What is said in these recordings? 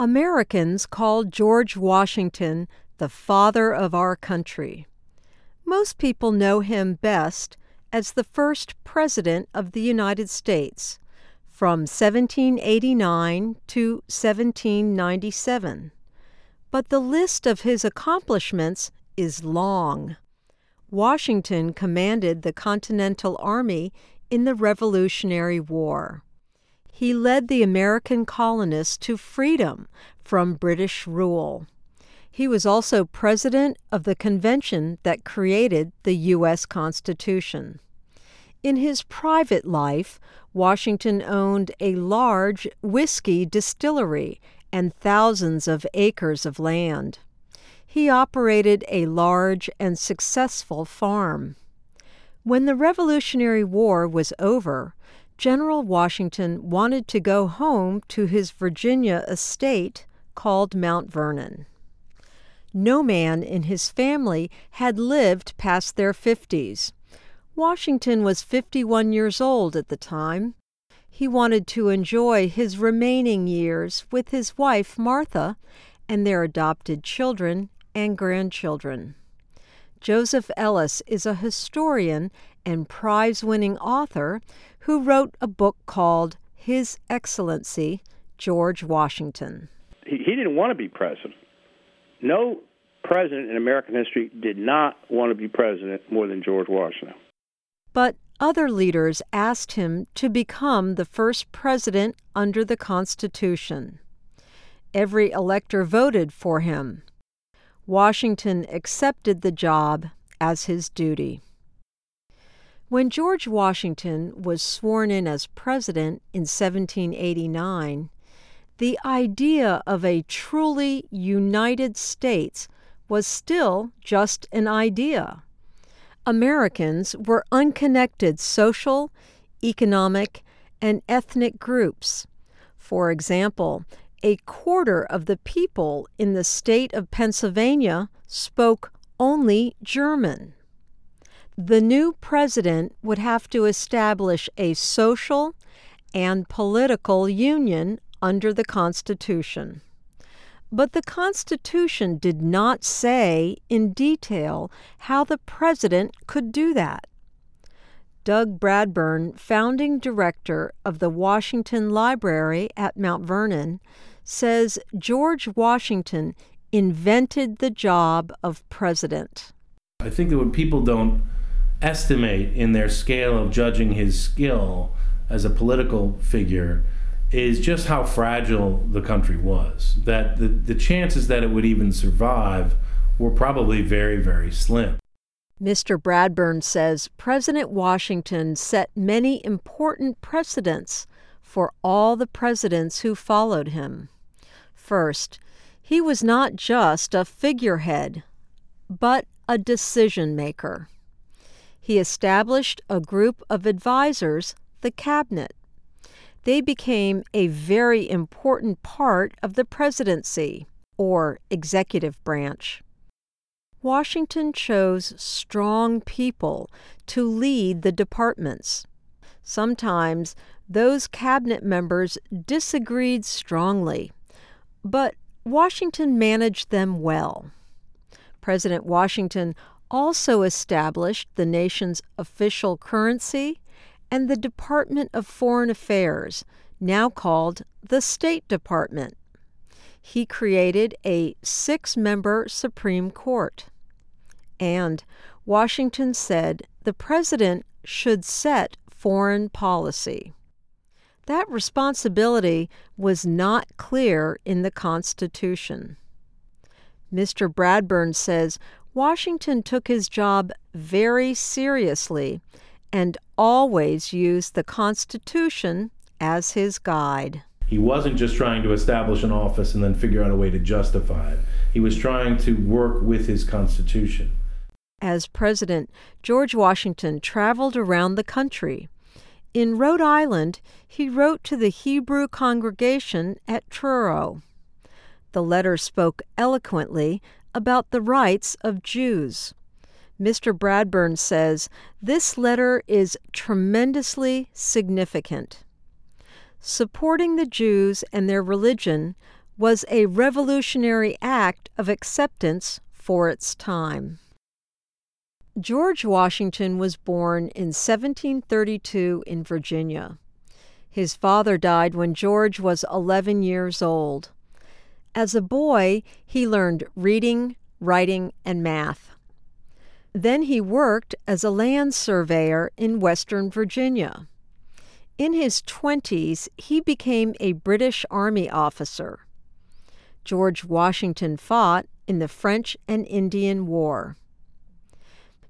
Americans called George Washington the father of our country. Most people know him best as the first President of the United States from 1789 to 1797. But the list of his accomplishments is long. Washington commanded the Continental Army in the Revolutionary War. He led the American colonists to freedom from British rule. He was also president of the convention that created the U.S. Constitution. In his private life, Washington owned a large whiskey distillery and thousands of acres of land. He operated a large and successful farm. When the Revolutionary War was over, General Washington wanted to go home to his Virginia estate called Mount Vernon. No man in his family had lived past their fifties. Washington was 51 years old at the time. He wanted to enjoy his remaining years with his wife, Martha, and their adopted children and grandchildren. Joseph Ellis is a historian and prize winning author who wrote a book called His Excellency George Washington. He, he didn't want to be president. No president in American history did not want to be president more than George Washington. But other leaders asked him to become the first president under the Constitution. Every elector voted for him. Washington accepted the job as his duty. When George Washington was sworn in as president in 1789, the idea of a truly united states was still just an idea. Americans were unconnected social, economic, and ethnic groups. For example, a quarter of the people in the state of Pennsylvania spoke only German. The new president would have to establish a social and political union under the Constitution. But the Constitution did not say in detail how the president could do that. Doug Bradburn, founding director of the Washington Library at Mount Vernon, says George Washington invented the job of president. I think that when people don't estimate in their scale of judging his skill as a political figure is just how fragile the country was. That the, the chances that it would even survive were probably very, very slim. Mr. Bradburn says President Washington set many important precedents for all the presidents who followed him. First, he was not just a figurehead, but a decision maker. He established a group of advisors, the Cabinet. They became a very important part of the presidency, or executive branch. Washington chose strong people to lead the departments. Sometimes those cabinet members disagreed strongly but Washington managed them well. President Washington also established the nation's official currency and the Department of Foreign Affairs, now called the State Department. He created a six member Supreme Court. And Washington said the president should set foreign policy. That responsibility was not clear in the Constitution. Mr. Bradburn says Washington took his job very seriously and always used the Constitution as his guide. He wasn't just trying to establish an office and then figure out a way to justify it. He was trying to work with his Constitution. As president, George Washington traveled around the country. In Rhode Island, he wrote to the Hebrew congregation at Truro. The letter spoke eloquently about the rights of Jews. Mr. Bradburn says this letter is tremendously significant. Supporting the Jews and their religion was a revolutionary act of acceptance for its time. George Washington was born in 1732 in Virginia. His father died when George was 11 years old. As a boy, he learned reading, writing, and math. Then he worked as a land surveyor in Western Virginia. In his 20s, he became a British Army officer. George Washington fought in the French and Indian War.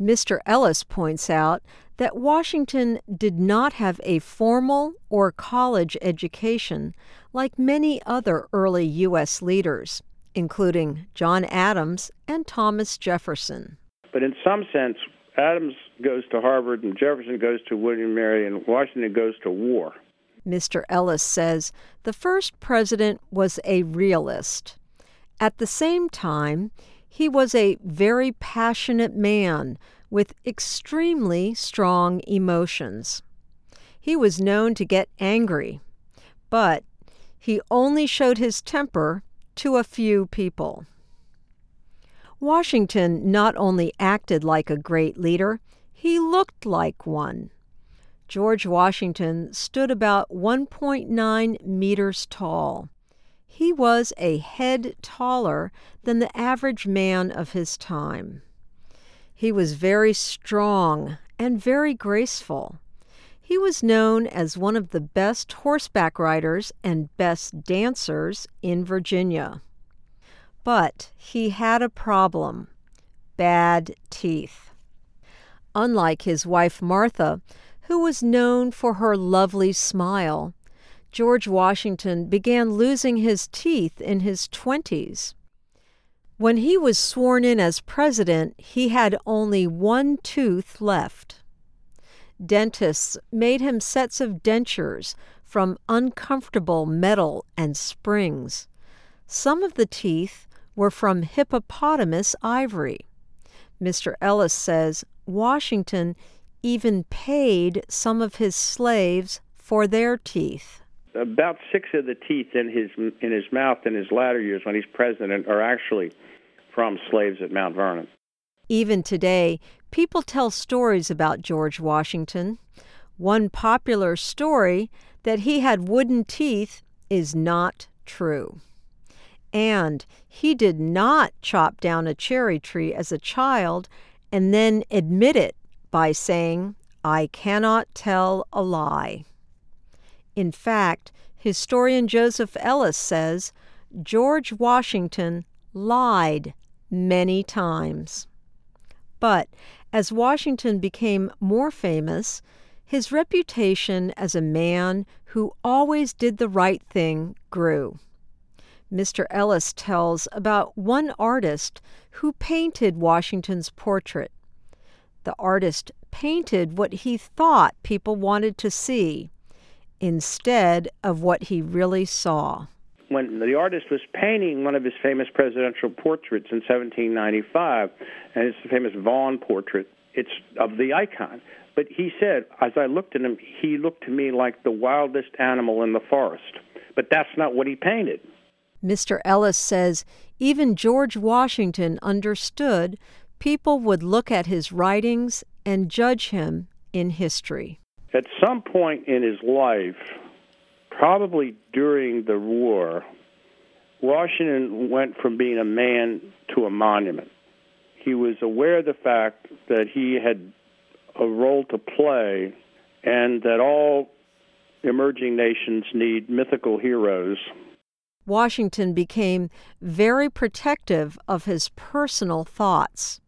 Mr. Ellis points out that Washington did not have a formal or college education like many other early U.S. leaders, including John Adams and Thomas Jefferson. But in some sense, Adams goes to Harvard and Jefferson goes to William and Mary and Washington goes to war. Mr. Ellis says the first president was a realist. At the same time, he was a very passionate man with extremely strong emotions. He was known to get angry, but he only showed his temper to a few people. Washington not only acted like a great leader, he looked like one. George Washington stood about 1.9 meters tall. He was a head taller than the average man of his time. He was very strong and very graceful. He was known as one of the best horseback riders and best dancers in Virginia. But he had a problem bad teeth. Unlike his wife Martha, who was known for her lovely smile, George Washington began losing his teeth in his 20s. When he was sworn in as president, he had only one tooth left. Dentists made him sets of dentures from uncomfortable metal and springs. Some of the teeth were from hippopotamus ivory. Mr. Ellis says Washington even paid some of his slaves for their teeth. About six of the teeth in his in his mouth in his latter years when he's president are actually from slaves at Mount Vernon. Even today, people tell stories about George Washington. One popular story that he had wooden teeth is not true. And he did not chop down a cherry tree as a child and then admit it by saying, I cannot tell a lie. In fact, historian Joseph Ellis says George Washington lied many times. But as Washington became more famous, his reputation as a man who always did the right thing grew. Mr. Ellis tells about one artist who painted Washington's portrait. The artist painted what he thought people wanted to see instead of what he really saw. When the artist was painting one of his famous presidential portraits in 1795, and it's the famous Vaughan portrait, it's of the icon. But he said, as I looked at him, he looked to me like the wildest animal in the forest. But that's not what he painted. Mr. Ellis says even George Washington understood people would look at his writings and judge him in history. At some point in his life, probably during the war, Washington went from being a man to a monument. He was aware of the fact that he had a role to play and that all emerging nations need mythical heroes Washington became very protective of his personal thoughts.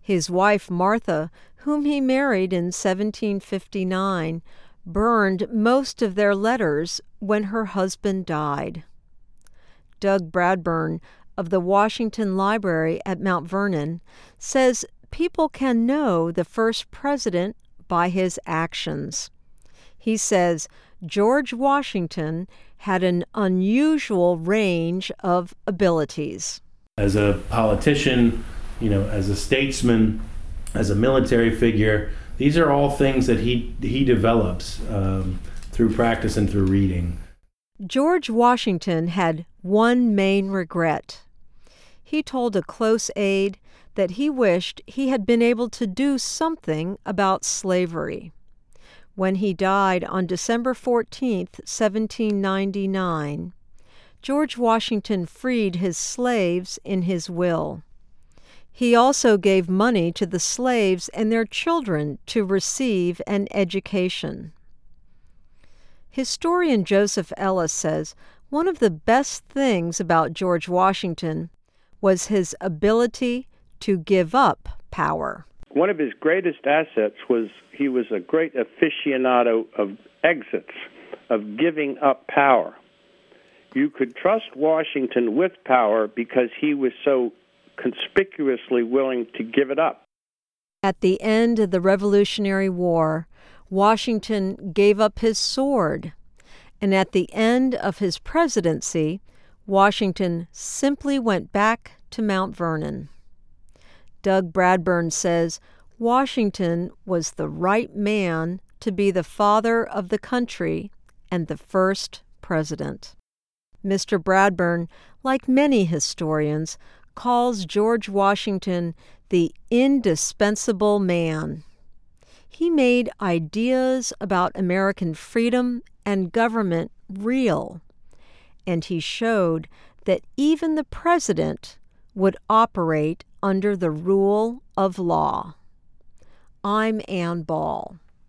His wife, Martha, whom he married in 1759, burned most of their letters when her husband died. Doug Bradburn of the Washington Library at Mount Vernon says people can know the first president by his actions. He says George Washington had an unusual range of abilities. As a politician, you know, as a statesman, as a military figure, these are all things that he he develops um, through practice and through reading. George Washington had one main regret. He told a close aide that he wished he had been able to do something about slavery. When he died on December 14, 1799, George Washington freed his slaves in his will. He also gave money to the slaves and their children to receive an education. Historian Joseph Ellis says one of the best things about George Washington was his ability to give up power. One of his greatest assets was he was a great aficionado of exits, of giving up power. You could trust Washington with power because he was so conspicuously willing to give it up. At the end of the Revolutionary War, Washington gave up his sword, and at the end of his presidency, Washington simply went back to Mount Vernon. Doug Bradburn says Washington was the right man to be the father of the country and the first president. Mr. Bradburn, like many historians, calls George Washington the indispensable man. He made ideas about American freedom and government real, and he showed that even the president would operate under the rule of law. I'm Ann Ball.